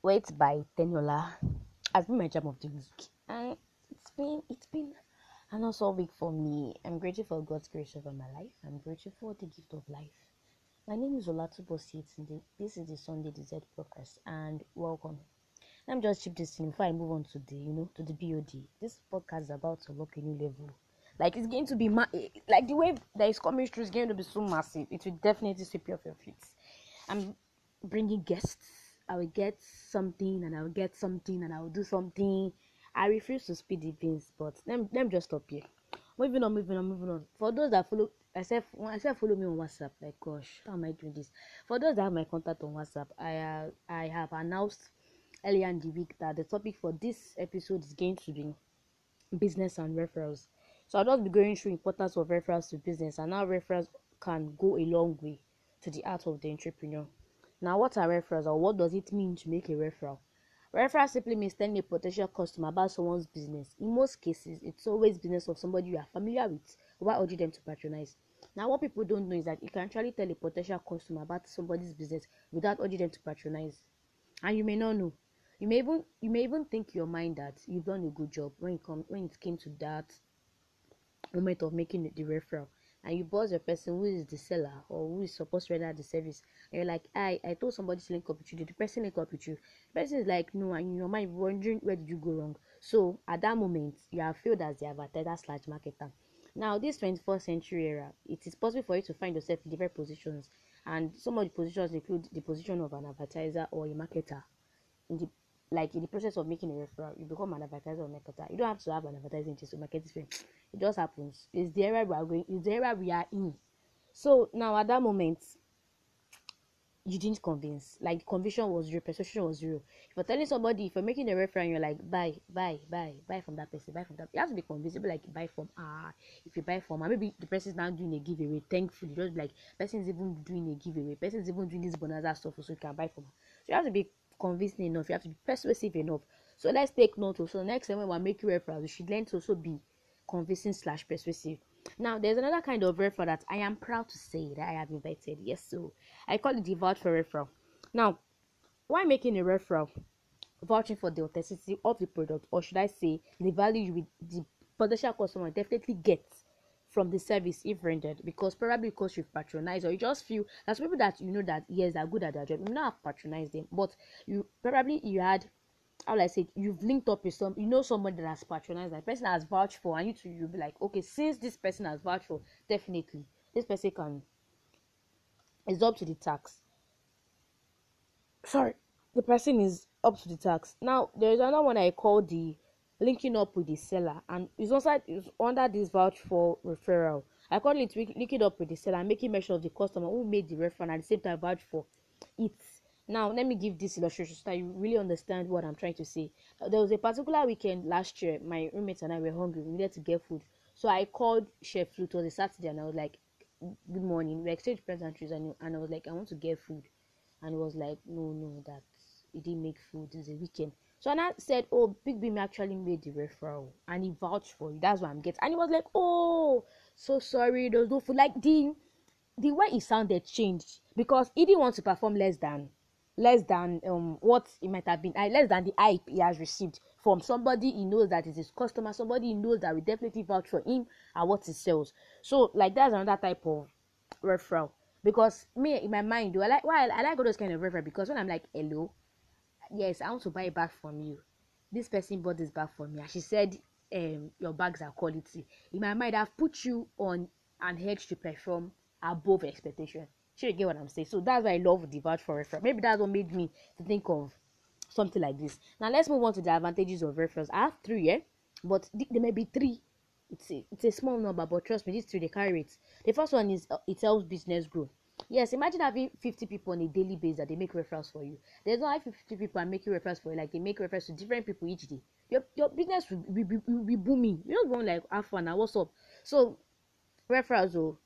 Wait by Teniola has been my jam of the week, and it's been it's been an awesome week for me. I'm grateful for God's grace over my life. I'm grateful for the gift of life. My name is Olatubo Yetunde. This is the Sunday Desert podcast, and welcome. I'm just chip this in before I move on to the you know to the BOD. This podcast is about to unlock a new level. Like it's going to be ma- like the wave that is coming through is going to be so massive. It will definitely sweep you off your feet. I'm bringing guests. I will get something and I will get something and I will do something. I refuse to speed the things, but let me, let me just stop here. Moving on, moving on, moving on. For those that follow, I said, I said follow me on WhatsApp, like gosh, how am I doing this? For those that have my contact on WhatsApp, I uh, I have announced earlier in the week that the topic for this episode is going to be business and referrals. So I'll just be going through importance of referrals to business and how referrals can go a long way to the art of the entrepreneur. Now, what are referrals or what does it mean to make a referral? Referral simply means telling a potential customer about someone's business. In most cases, it's always business of somebody you are familiar with while urging them to patronize. Now, what people don't know is that you can actually tell a potential customer about somebody's business without urging them to patronize. And you may not know. You may even you may even think your mind that you've done a good job when it come when it came to that moment of making the referral and you buzz the person who is the seller or who is supposed to render the service and you're like i i told somebody to link up with you. Did the person link up with you? The person is like no and your mind wondering where did you go wrong. So at that moment you have failed as the advertiser slash marketer. Now this 21st century era it is possible for you to find yourself in different positions and some of the positions include the position of an advertiser or a marketer. In the like in the process of making a referral you become an advertiser or marketer you don't have to have an advertising to market this it just happens. It's the area we are going it's the area we are in. So now at that moment you didn't convince. Like the conviction was zero persuasion was zero. If you're telling somebody if you're making a referral and you're like buy buy buy buy from that person buy from that you have to be convinced. Like buy from ah if you buy from ah maybe the person is now doing a giveaway thankfully. Just like person is even doing a giveaway. Person is even doing this bonanza stuff so you can buy from her so you have to be convincing enough you have to be persuasive enough. So let's take note also. Next time when we're making referrals we should learn to also be convincing slash persuasive. Now there's another kind of referral that i am proud to say that i have invited. Yes so i call it the vouch for referral. Now why making a referral? Vouching for the authenticity of the product or should i say the value you the potential customer definitely gets from the service if rendered because probably because you've patronized or you just feel that's people that you know that yes they're good at their job you not have patronized them but you probably you had how I say you've linked up with some you know somebody that has patronized that person has vouched for and you to you'll be like okay since this person has vouched for definitely this person can is up to the tax. Sorry the person is up to the tax. Now there's another one I call the linking up with the seller and it's also it's under this vouch for referral. I call it linking up with the seller making mention of the customer who made the referral and the same time vouch for it. Now let me give this illustration so that you really understand what i'm trying to say. Uh, there was a particular weekend last year my roommates and i were hungry. We needed to get food. So i called chef it was a saturday and i was like good morning. We exchanged pleasantries and, and i was like i want to get food. And he was like no no that he didn't make food. It's a weekend so and I said, Oh, Big Beam actually made the referral and he vouched for you. That's what I'm getting. And he was like, Oh, so sorry, was no food. Like the the way he sounded changed because he didn't want to perform less than less than um what it might have been uh, less than the hype he has received from somebody he knows that is his customer somebody he knows that will definitely vouch for him and what he sells so like that's another type of referral because me in my mind do i like why i like all those kind of referral because when i'm like hello yes i want to buy a bag from you this person bought this bag for me and she said um your bags are quality in my mind i've put you on an edge to perform above expectation Sure, you get what I'm saying? So that's why I love the vouch for referral. Maybe that's what made me to think of something like this. Now let's move on to the advantages of referrals. I have three, yeah, but th- there may be three. It's a, it's a small number, but trust me, these three they carry it. The first one is uh, it helps business grow. Yes, imagine having 50 people on a daily basis that they make referrals for you. There's not 50 people and making referrals for you, like they make referrals to different people each day. Your, your business will be, will, will be booming. You don't go like, have fun now, what's up? So, referrals, oh,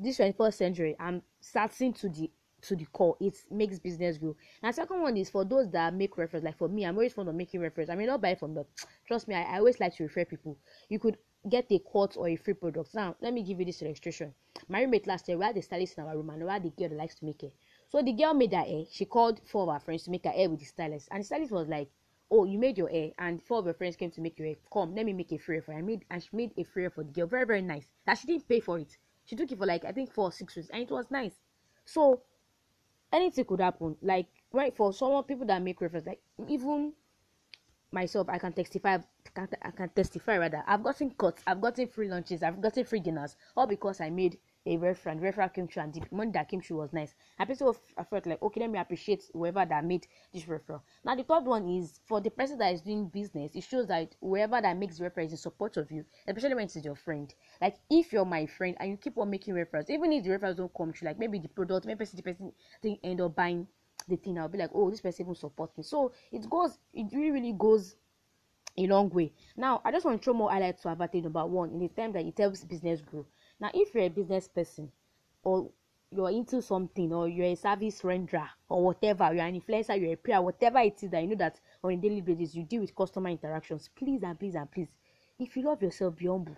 this 21st century i'm starting to the to the core it makes business grow and second one is for those that make reference like for me i'm always fond of making reference i may not buy from them trust me I, I always like to refer people you could get a quote or a free product now let me give you this illustration my roommate last year we had a stylist in our room and we had a girl that likes to make it So the girl made her hair. She called four of her friends to make her hair with the stylist, and the stylist was like, "Oh, you made your hair, and four of your friends came to make your hair. Come, let me make a free for you." I made, and she made a free for the girl. Very, very nice. That she didn't pay for it. She took it for like I think four six weeks, and it was nice. So anything could happen. Like right for some people that make reference, like even myself, I can testify. I can testify rather. I've gotten cuts. I've gotten free lunches. I've gotten free dinners, all because I made a reference. Referral came through, and the money that came through was nice. I people felt like okay, let me appreciate whoever that made this referral. Now the third one is for the person that is doing business. It shows that whoever that makes referral is in support of you, especially when it's your friend. Like if you're my friend and you keep on making referrals, even if the referrals don't come through, like maybe the product, maybe the person thing end up buying the thing, I'll be like, oh, this person will support me. So it goes, it really, really goes a long way. Now, I just want to throw more highlights to advantage number one in the time that it helps business grow. Now, if you're a business person or you're into something or you're a service renderer or whatever, you're an influencer, you're a prayer, whatever it is that you know that on a daily basis you deal with customer interactions, please and please and please, if you love yourself, be humble.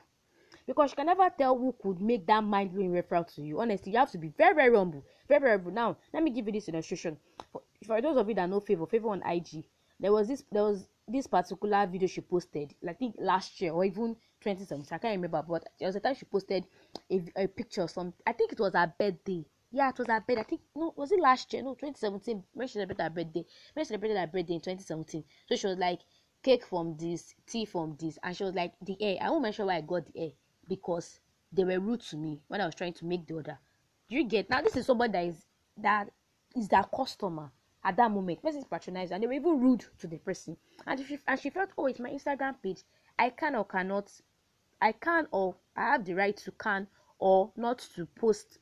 Because you can never tell who could make that mind blowing referral to you. Honestly, you have to be very, very humble. Very, very humble. Now, let me give you this illustration. For, for those of you that know Favor, Favor on IG, there was this there was this particular video she posted, I think last year or even 2017. I can't remember, but there was a time she posted a, a picture of some. I think it was her birthday. Yeah, it was her birthday. I think no, was it last year? No, 2017. When she celebrated her birthday. When she celebrated her birthday in 2017. So she was like, cake from this, tea from this, and she was like, the air. I won't mention why I got the air because they were rude to me when I was trying to make the order. Do you get? Now this is somebody that is that is that customer at that moment. Person is patronized and they were even rude to the person. And she and she felt, oh, it's my Instagram page. I can or cannot, I can or I have the right to can or not to post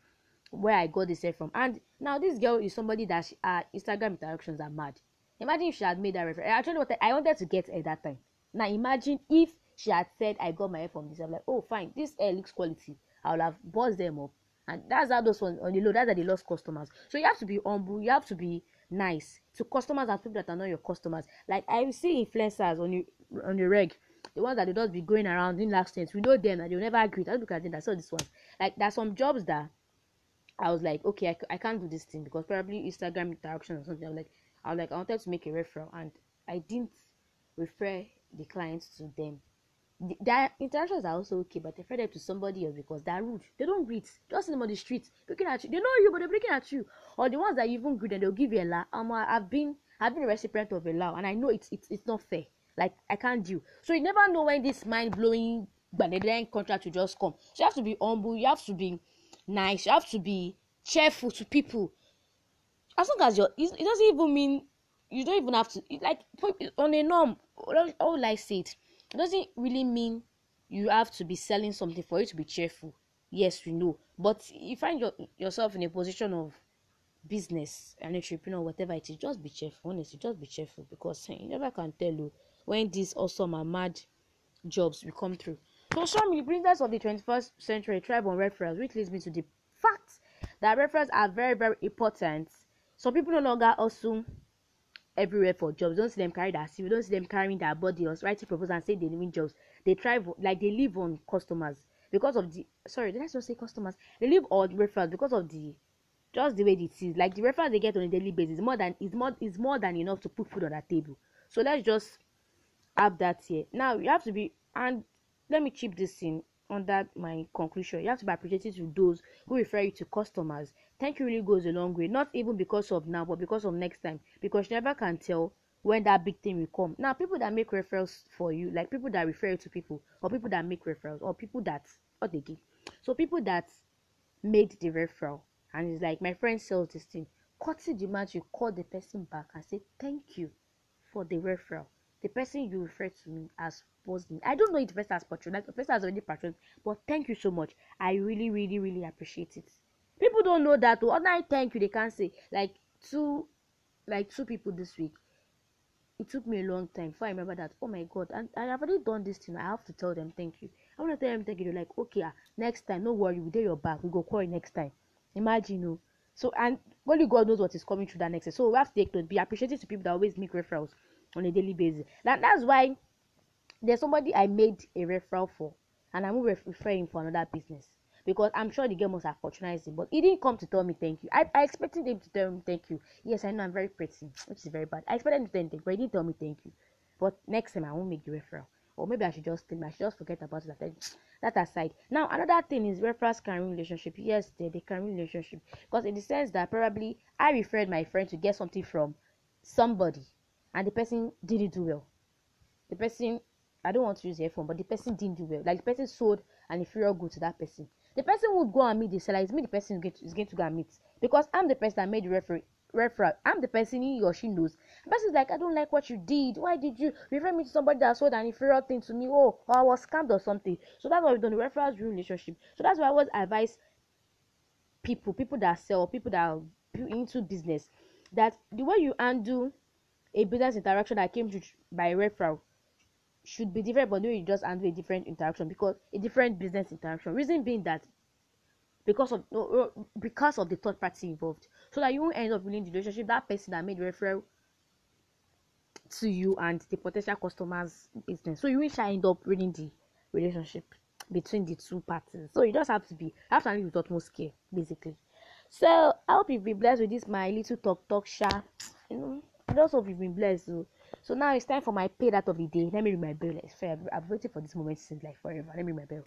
where I got this hair from. And now this girl is somebody that she, uh, Instagram interactions are mad. Imagine if she had made that reference. Actually, what I wanted to get at that time. Now imagine if she had said I got my hair from this. I'm like, oh fine, this hair looks quality. I would have buzzed them up. And that's how those ones on the low, that's how they lost customers. So you have to be humble, you have to be nice to customers and people that are not your customers. Like I see influencers on you on the reg, the ones that they just be going around doing last things. We know them and they'll never agree. I look at them, I saw this one. Like there's some jobs that I was like, okay, I, I can't do this thing because probably Instagram interaction or something. I was like, I was like, I wanted to make a referral and I didn't refer the clients to them their interactions are also okay, but refer them to somebody else because they're rude. They don't greet. Just see them on the street looking at you. They know you, but they're looking at you. Or the ones that you even greet and they'll give you a laugh. Um, I've been I've been a recipient of a laugh, and I know it's it's it's not fair. Like I can't do. So you never know when this mind blowing Ghanaian contract will just come. So you have to be humble. You have to be nice. You have to be cheerful to people. As long as you're, it doesn't even mean you don't even have to like on a norm. All I say it it doesn't really mean you have to be selling something for you to be cheerful yes we know but you find your, yourself in a position of business and entrepreneur whatever it is just be cheerful honestly just be cheerful because eh, you never can tell you when these awesome and mad jobs will come through so show me the princess of the 21st century tribe on referrals which leads me to the fact that referrals are very very important some people no longer assume everywhere for jobs. Don't see them carry that CV. Don't see them carrying their body or writing proposals and say they're living jobs. They thrive like they live on customers because of the sorry, did I just say customers? They live on referrals because of the just the way it is. Like the referrals they get on a daily basis more than is more is more than enough to put food on that table. So let's just have that here. Now you have to be and let me chip this in under my conclusion. You have to be appreciative to those who refer you to customers. Thank you really goes a long way not even because of now but because of next time. Because you never can tell when that big thing will come. Now people that make referrals for you like people that refer you to people or people that make referrals or people that what they give. So people that made the referral and it's like my friend sells this thing courtesy demand you call the person back and say thank you for the referral the person you refer to me as me. I don't know if the person has patronized the person has already patronized but thank you so much. I really really really appreciate it. People don't know that oh ordinary thank you they can't say like two like two people this week it took me a long time before i remember that oh my god and i have already done this thing i have to tell them thank you. I want to tell them thank you they're like okay ah, next time no worry we'll do your back We'll go call you next time. Imagine you know so and only god knows what is coming through that next day so we have to take note be appreciative to people that always make referrals on a daily basis that, that's why there's somebody i made a referral for and i'm referring for another business because I'm sure the girl must have patronized him, but he didn't come to tell me thank you. I, I expected him to tell me thank you. Yes, I know I'm very pretty, which is very bad. I expected him to tell me thank you, but he didn't tell me thank you. But next time I won't make the referral. Or maybe I should just think I should just forget about it. That aside. Now another thing is referrals can ruin relationship. Yes, they, they can ruin relationship. Because in the sense that probably I referred my friend to get something from somebody and the person didn't do well. The person I don't want to use the phone, but the person didn't do well. Like the person sold an inferior good to that person. The person would go and meet the seller. It's me the person is going to, go and meet because I'm the person that made the referral referral. I'm the person he or she knows. The person is like, I don't like what you did. Why did you refer me to somebody that sold an inferior thing to me? Oh, or I was scammed or something. So that's why we've done the referrals relationship. So that's why I always advise people, people that sell, people that are into business, that the way you handle a business interaction that came to by referral should be different, but way you just handle a different interaction because a different business interaction. Reason being that because of because of the third party involved. So that you won't end up ruining the relationship that person that made referral to you and the potential customers business. So you will end up ruining the relationship between the two parties. So you just have to be have to handle with utmost care basically. So i hope you've been blessed with this my little talk talk sha. You know i just hope you've been blessed so so now it's time for my pay that of the day. Let me ring my bell fair i've waited for this moment since like forever. Let me ring my bell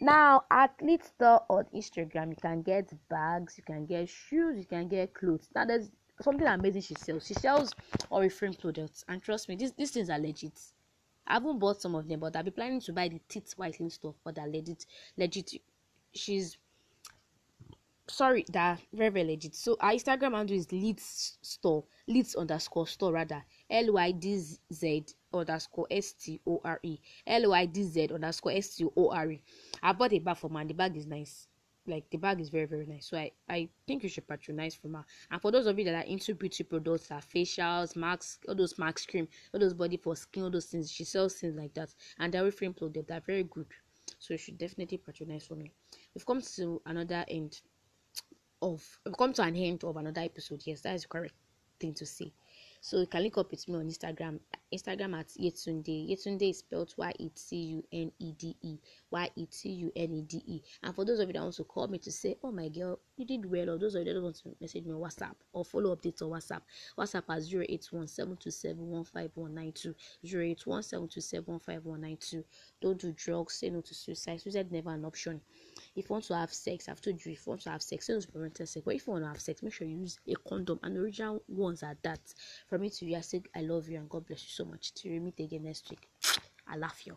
now athlete store on instagram you can get bags you can get shoes you can get clothes. Now there's something amazing she sells. She sells oriflame products and trust me these, these things are legit. I haven't bought some of them but i'll be planning to buy the teeth whitening stuff but they're legit legit she's sorry that very very legit. So our instagram handle is leads store leads underscore store rather. L-y-d-z underscore s-t-o-r-e l-y-d-z underscore s-t-o-r-e i bought a bag for man the bag is nice. Like the bag is very very nice. So i i think you should patronize from her. And for those of you that are into beauty products like facials masks all those mask cream all those body for skin all those things she sells things like that. And Oriflame products they're very good. So you should definitely patronize for me. We've come to another end of we've come to an end of another episode. Yes, that is the correct thing to say. So you can link up with me on Instagram. Instagram at Yetunde. Yetunde is spelled Y E T U N E D E. Y E T U N E D E. And for those of you that want to call me to say, Oh my girl, you did well, or those of you that want to message me on WhatsApp or follow updates on WhatsApp. WhatsApp at 081 Don't do drugs, say no to suicide. Suicide never an option. If you want to have sex, I've told you if you want to have sex, say no to parental sex. But if you want to have sex, make sure you use a condom and original ones are that. From me to you, I say I love you and God bless you so much. Till we meet again next week. I love you.